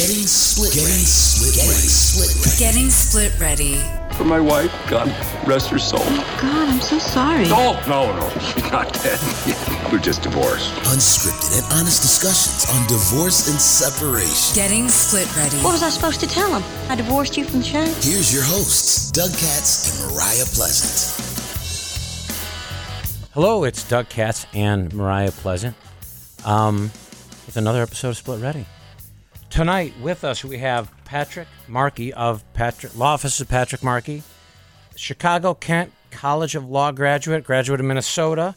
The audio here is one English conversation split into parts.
Getting split Getting ready. Split Getting ready. split ready. Getting split ready. For my wife, God rest her soul. Oh God, I'm so sorry. No, no, no, she's not dead. We're just divorced. Unscripted and honest discussions on divorce and separation. Getting split ready. What was I supposed to tell him? I divorced you from the show? Here's your hosts, Doug Katz and Mariah Pleasant. Hello, it's Doug Katz and Mariah Pleasant um, with another episode of Split Ready. Tonight with us we have Patrick Markey of Patrick Law Office of Patrick Markey, Chicago Kent College of Law graduate, graduate of Minnesota,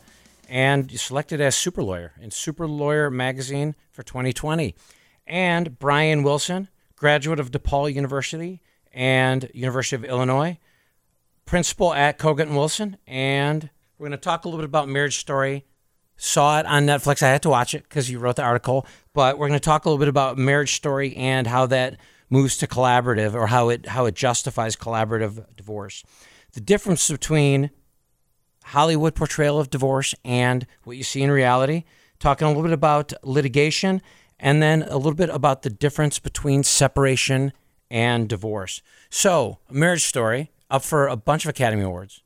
and selected as super lawyer in Super Lawyer magazine for 2020. And Brian Wilson, graduate of DePaul University and University of Illinois, principal at Kogut and Wilson, and we're going to talk a little bit about Marriage Story. Saw it on Netflix. I had to watch it because you wrote the article. But we're going to talk a little bit about Marriage Story and how that moves to collaborative, or how it how it justifies collaborative divorce. The difference between Hollywood portrayal of divorce and what you see in reality. Talking a little bit about litigation, and then a little bit about the difference between separation and divorce. So, Marriage Story up for a bunch of Academy Awards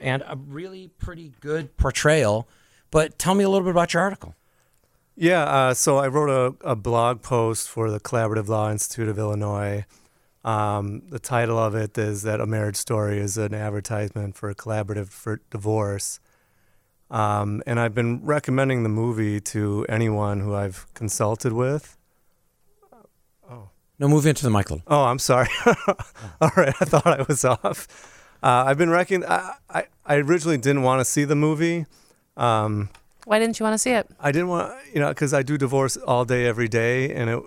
and a really pretty good portrayal. But tell me a little bit about your article. Yeah, uh, so I wrote a, a blog post for the Collaborative Law Institute of Illinois. Um, the title of it is that a marriage story is an advertisement for a collaborative for divorce. Um, and I've been recommending the movie to anyone who I've consulted with. Oh. No, move into the mic a. Oh, I'm sorry. All right, I thought I was off. Uh, I've been wrecking. I, I, I originally didn't want to see the movie. Um, Why didn't you want to see it? I didn't want, you know, because I do divorce all day, every day, and it,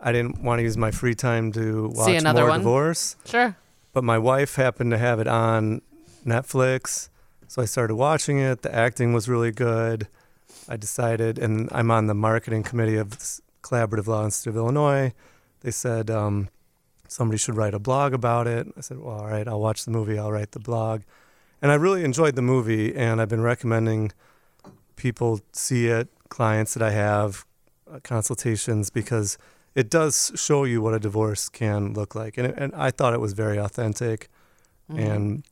I didn't want to use my free time to watch See another more one? divorce. Sure. But my wife happened to have it on Netflix, so I started watching it. The acting was really good. I decided, and I'm on the marketing committee of s- Collaborative Law Institute of Illinois. They said um, somebody should write a blog about it. I said, well, all right, I'll watch the movie, I'll write the blog. And I really enjoyed the movie, and I've been recommending people see it, clients that I have, uh, consultations, because it does show you what a divorce can look like. And, it, and I thought it was very authentic and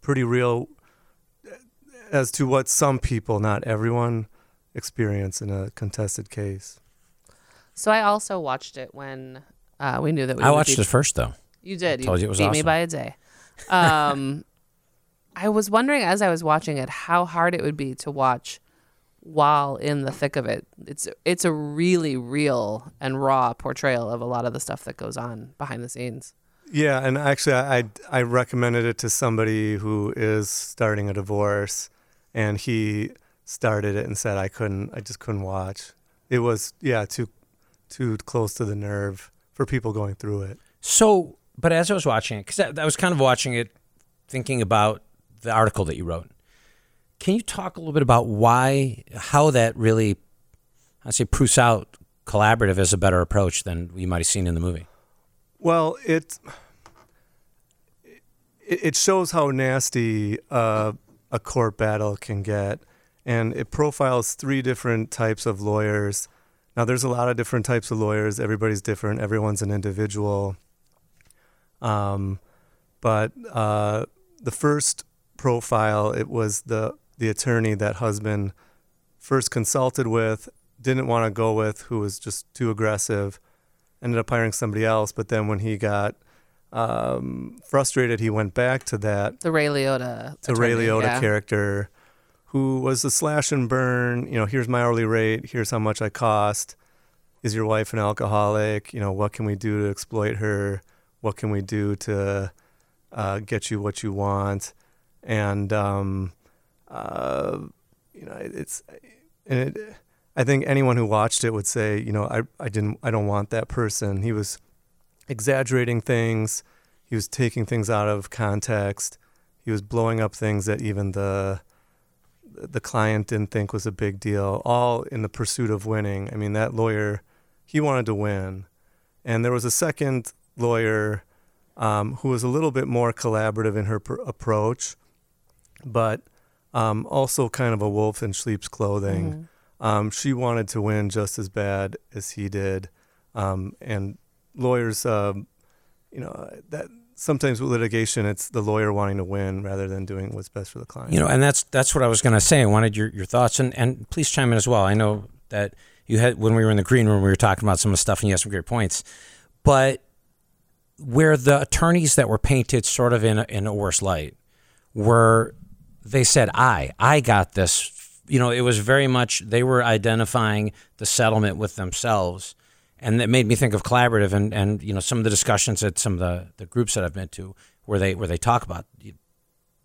pretty real uh, as to what some people, not everyone, experience in a contested case. So I also watched it when uh, we knew that we I watched be- it first, though. You did. I told you it was beat me by a day. Um, I was wondering as I was watching it how hard it would be to watch while in the thick of it. It's it's a really real and raw portrayal of a lot of the stuff that goes on behind the scenes. Yeah, and actually, I, I I recommended it to somebody who is starting a divorce, and he started it and said I couldn't, I just couldn't watch. It was yeah too too close to the nerve for people going through it. So, but as I was watching it, because I, I was kind of watching it, thinking about the article that you wrote. Can you talk a little bit about why, how that really, I say, proofs out collaborative as a better approach than you might have seen in the movie? Well, it it, it shows how nasty uh, a court battle can get, and it profiles three different types of lawyers. Now, there's a lot of different types of lawyers. Everybody's different. Everyone's an individual. Um, but uh, the first profile, it was the the attorney that husband first consulted with, didn't want to go with, who was just too aggressive ended up hiring somebody else. But then when he got um, frustrated, he went back to that The Ray Liotta. to Ray Liotta yeah. character, who was the slash and burn. You know, here's my hourly rate. Here's how much I cost. Is your wife an alcoholic? You know, what can we do to exploit her? What can we do to uh, get you what you want? And um, uh, you know, it's and it, I think anyone who watched it would say, you know, I, I didn't I don't want that person. He was exaggerating things. He was taking things out of context. He was blowing up things that even the the client didn't think was a big deal, all in the pursuit of winning. I mean, that lawyer, he wanted to win. And there was a second lawyer um, who was a little bit more collaborative in her pr- approach, but um, also kind of a wolf in sheep's clothing. Um, she wanted to win just as bad as he did. Um, and lawyers, um, you know, that sometimes with litigation, it's the lawyer wanting to win rather than doing what's best for the client. You know, and that's that's what I was going to say. I wanted your, your thoughts, and, and please chime in as well. I know that you had when we were in the green room, we were talking about some of the stuff, and you had some great points. But where the attorneys that were painted sort of in a, in a worse light were, they said, "I, I got this." You know, it was very much they were identifying the settlement with themselves, and that made me think of collaborative and, and you know some of the discussions at some of the, the groups that I've been to where they where they talk about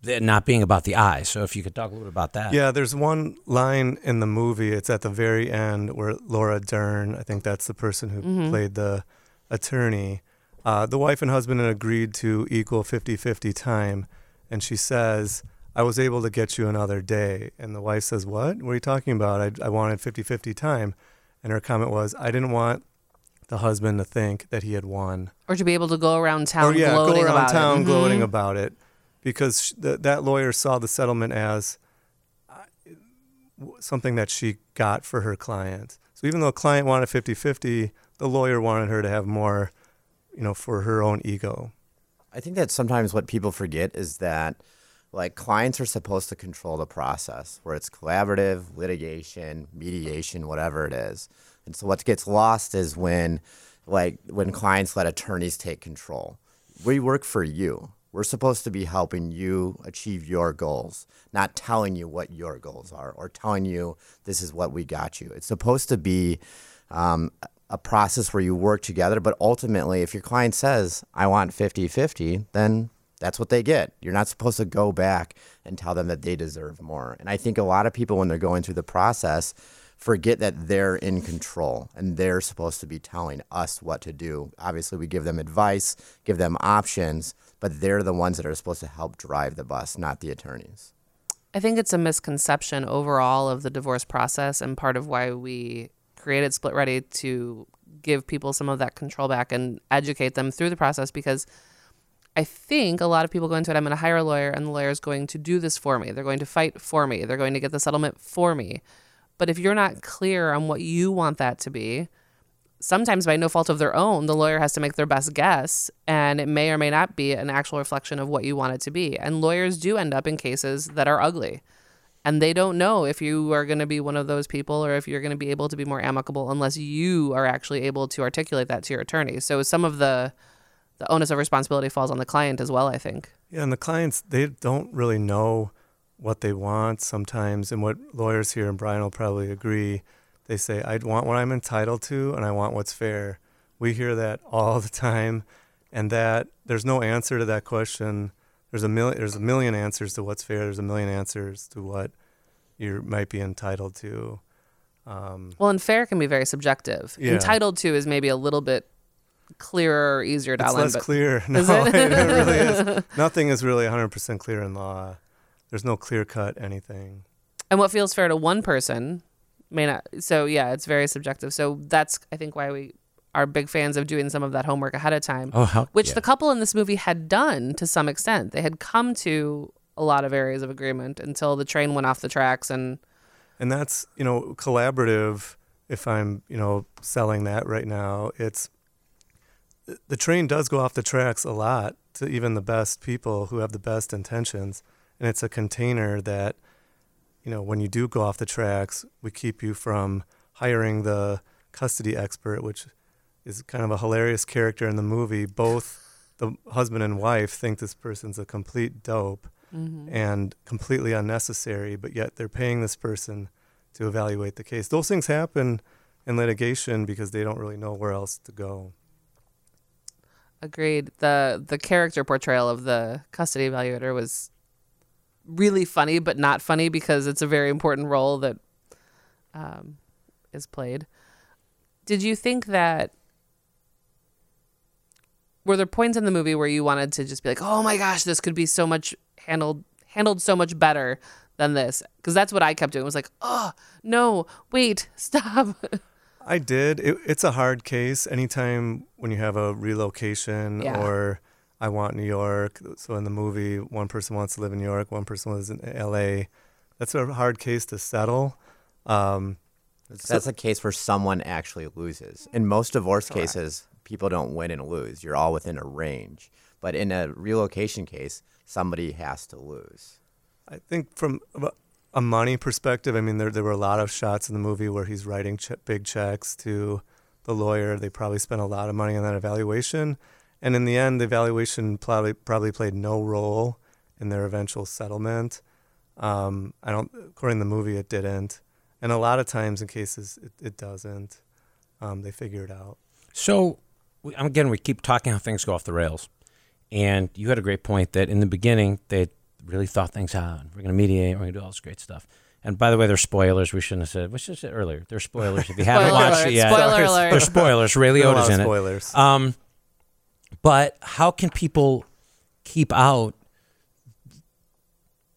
it not being about the eye. So if you could talk a little bit about that. Yeah, there's one line in the movie. It's at the very end where Laura Dern, I think that's the person who played the attorney. Uh, the wife and husband had agreed to equal 50 50 time. And she says, I was able to get you another day. And the wife says, What? What are you talking about? I, I wanted 50 50 time. And her comment was, I didn't want the husband to think that he had won Or to be able to go around town or yeah, gloating go around about town it. Mhm. about it, because sh- th- that lawyer saw the settlement as uh, something that she got for her client. So even though the client wanted 50-50, the lawyer wanted her to have more, you know, for her own ego. I think that sometimes what people forget is that like clients are supposed to control the process where it's collaborative, litigation, mediation, whatever it is. And so what gets lost is when like when clients let attorneys take control. We work for you. We're supposed to be helping you achieve your goals, not telling you what your goals are or telling you this is what we got you. It's supposed to be um, a process where you work together, but ultimately, if your client says, I want 50 50, then that's what they get. You're not supposed to go back and tell them that they deserve more. And I think a lot of people, when they're going through the process, forget that they're in control and they're supposed to be telling us what to do. Obviously, we give them advice, give them options, but they're the ones that are supposed to help drive the bus, not the attorneys. I think it's a misconception overall of the divorce process, and part of why we created Split Ready to give people some of that control back and educate them through the process because I think a lot of people go into it. I'm going to hire a lawyer, and the lawyer is going to do this for me. They're going to fight for me. They're going to get the settlement for me. But if you're not clear on what you want that to be, sometimes by no fault of their own, the lawyer has to make their best guess, and it may or may not be an actual reflection of what you want it to be. And lawyers do end up in cases that are ugly. And they don't know if you are going to be one of those people or if you're going to be able to be more amicable unless you are actually able to articulate that to your attorney. So some of the the onus of responsibility falls on the client as well, I think. Yeah, and the clients they don't really know what they want sometimes, and what lawyers here, and Brian will probably agree. They say, "I want what I'm entitled to, and I want what's fair." We hear that all the time, and that there's no answer to that question. There's a million. There's a million answers to what's fair. There's a million answers to what you might be entitled to. Um, Well, and fair can be very subjective. Yeah. Entitled to is maybe a little bit clearer easier to it's outline. less clear. No, Is it? it really is. Nothing is really 100% clear in law. There's no clear cut anything. and what feels fair to one person may not so yeah it's very subjective so that's i think why we are big fans of doing some of that homework ahead of time Oh, how- which yeah. the couple in this movie had done to some extent they had come to a lot of areas of agreement until the train went off the tracks and and that's you know collaborative if i'm you know selling that right now it's the train does go off the tracks a lot to even the best people who have the best intentions and it's a container that you know when you do go off the tracks we keep you from hiring the custody expert which is kind of a hilarious character in the movie both the husband and wife think this person's a complete dope mm-hmm. and completely unnecessary, but yet they're paying this person to evaluate the case. Those things happen in litigation because they don't really know where else to go. Agreed. The the character portrayal of the custody evaluator was really funny but not funny because it's a very important role that um, is played. Did you think that were there points in the movie where you wanted to just be like oh my gosh this could be so much handled handled so much better than this? Because that's what i kept doing. It was like oh no wait stop I did. It, it's a hard case. Anytime when you have a relocation Yeah. or I want New York. So in the movie, one person wants to live in New York, one person lives in L.A. That's a hard case to settle. Um, That's a case where someone actually loses. In most divorce cases, people don't win and lose. You're all within a range. But in a relocation case, somebody has to lose. I think from a- money perspective, I mean, there there were a lot of shots in the movie where he's writing che- big checks to the lawyer. They probably spent a lot of money on that evaluation, and in the end, the evaluation probably probably played no role in their eventual settlement. Um, I don't, according to the movie, it didn't, and a lot of times in cases it, it doesn't. Um, they figure it out. So, again, we keep talking how things go off the rails. And you had a great point that in the beginning, they really thought things out. We're going to mediate. We're going to do all this great stuff. And by the way, they're spoilers. We shouldn't have said. We should have said earlier. There's spoilers. If you haven't watched alert, it yet, spoiler alert. there's spoilers. Ray There are a lot Liotta's of in it. spoilers. Um, but how can people keep out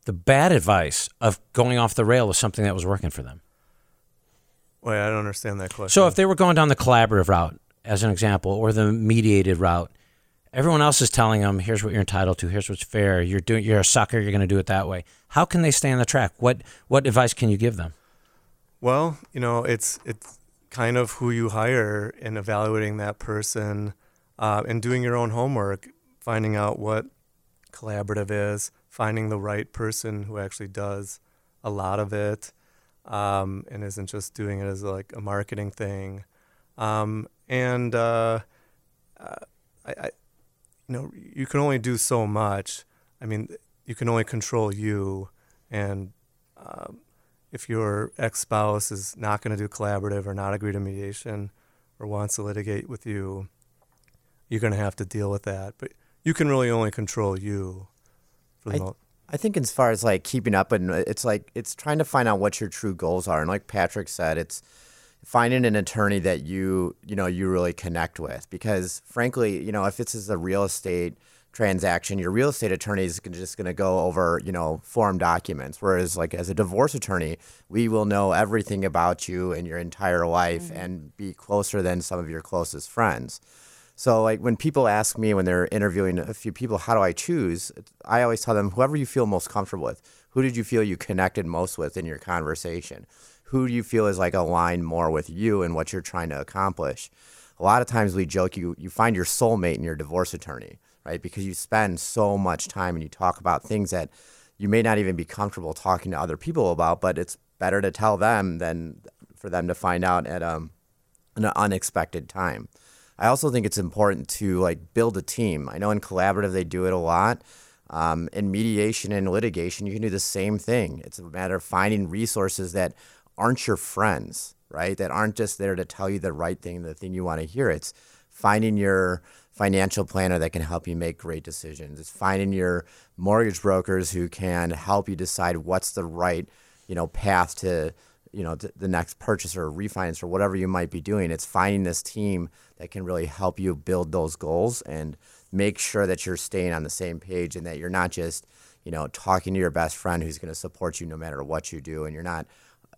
the bad advice of going off the rail with something that was working for them? Wait, I don't understand that question. So if they were going down the collaborative route, as an example, or the mediated route, everyone else is telling them, "Here's what you're entitled to. Here's what's fair. You're doing. You're a sucker. You're going to do it that way." How can they stay on the track? What What advice can you give them? Well, you know, it's it's kind of who you hire in evaluating that person, uh, and doing your own homework, finding out what collaborative is, finding the right person who actually does a lot of it, um, and isn't just doing it as like a marketing thing, um, and uh, uh, I, you know, you can only do so much. I mean, you can only control you, and um, if your ex-spouse is not going to do collaborative or not agree to mediation or wants to litigate with you, you're going to have to deal with that. But you can really only control you. For the I, I think as far as like keeping up and uh, it's like it's trying to find out what your true goals are and like Patrick said it's finding an attorney that you you know you really connect with because frankly you know if this is a real estate transaction your real estate attorney is just going to go over you know form documents whereas like as a divorce attorney we will know everything about you and your entire life mm-hmm. and be closer than some of your closest friends so like when people ask me when they're interviewing a few people, how do I choose? I always tell them whoever you feel most comfortable with. Who did you feel you connected most with in your conversation? Who do you feel is like aligned more with you and what you're trying to accomplish? A lot of times we joke you you find your soulmate in your divorce attorney, right? Because you spend so much time and you talk about things that you may not even be comfortable talking to other people about, but it's better to tell them than for them to find out at um, an unexpected time. I also think it's important to like build a team. I know in collaborative they do it a lot. Um, in mediation and litigation, you can do the same thing. It's a matter of finding resources that aren't your friends, right? That aren't just there to tell you the right thing, the thing you want to hear. It's finding your financial planner that can help you make great decisions. It's finding your mortgage brokers who can help you decide what's the right, you know, path to you know, th- the next purchase or refinance or whatever you might be doing. It's finding this team that can really help you build those goals and make sure that you're staying on the same page and that you're not just, you know, talking to your best friend who's going to support you no matter what you do and you're not,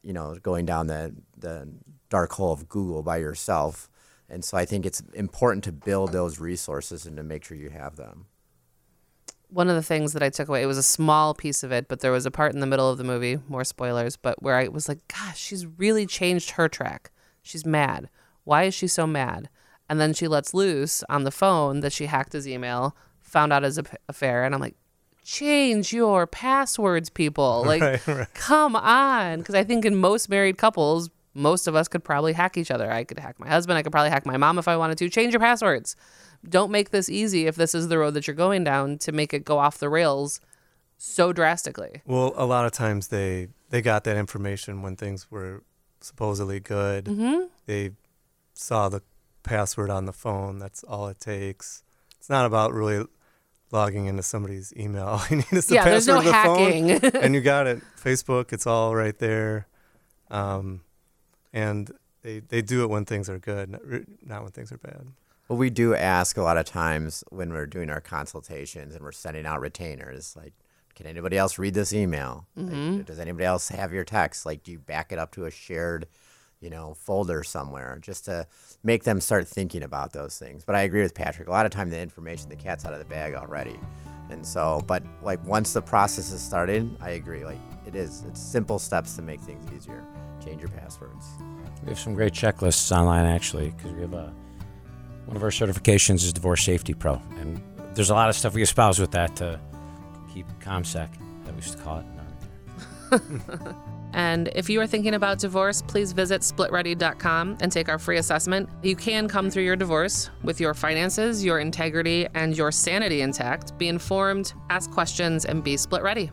you know, going down the the dark hole of Google by yourself. And so I think it's important to build those resources and to make sure you have them. one of the things that I took away, it was a small piece of it, but there was a part in the middle of the movie, more spoilers, but where I was like, gosh, she's really changed her track. She's mad. Why is she so mad? And then she lets loose on the phone that she hacked his email, found out his affair, and I'm like, change your passwords, people. Like, Right, right. come on. Because I think in most married couples, most of us could probably hack each other. I could hack my husband. I could probably hack my mom if I wanted to. Change your passwords. Don't make this easy if this is the road that you're going down to make it go off the rails so drastically. Well, a lot of times they they got that information when things were supposedly good. Mm-hmm. They saw the password on the phone. That's all it takes. It's not about really logging into somebody's email. All you need is the Yeah, there's password no of the hacking. phone, and you got it. Facebook, it's all right there. Um, and they they do it when things are good, not, not when things are bad. Well, we do ask a lot of times when we're doing our consultations and we're sending out retainers, like, can anybody else read this email? Like, does anybody else have your text? Like, do you back it up to a shared, you know, folder somewhere just to make them start thinking about those things? But I agree with Patrick. A lot of time the information, the cat's out of the bag already. And so, but like once the process is started, I agree. Like it is, it's simple steps to make things easier. Change your passwords. We have some great checklists online actually because we have a one of our certifications is Divorce Safety Pro, and there's a lot of stuff we espouse with that to keep ComSec that we used to call it. And if you are thinking about divorce, please visit splitready.com and take our free assessment. You can come through your divorce with your finances, your integrity, and your sanity intact. Be informed, ask questions, and be split ready.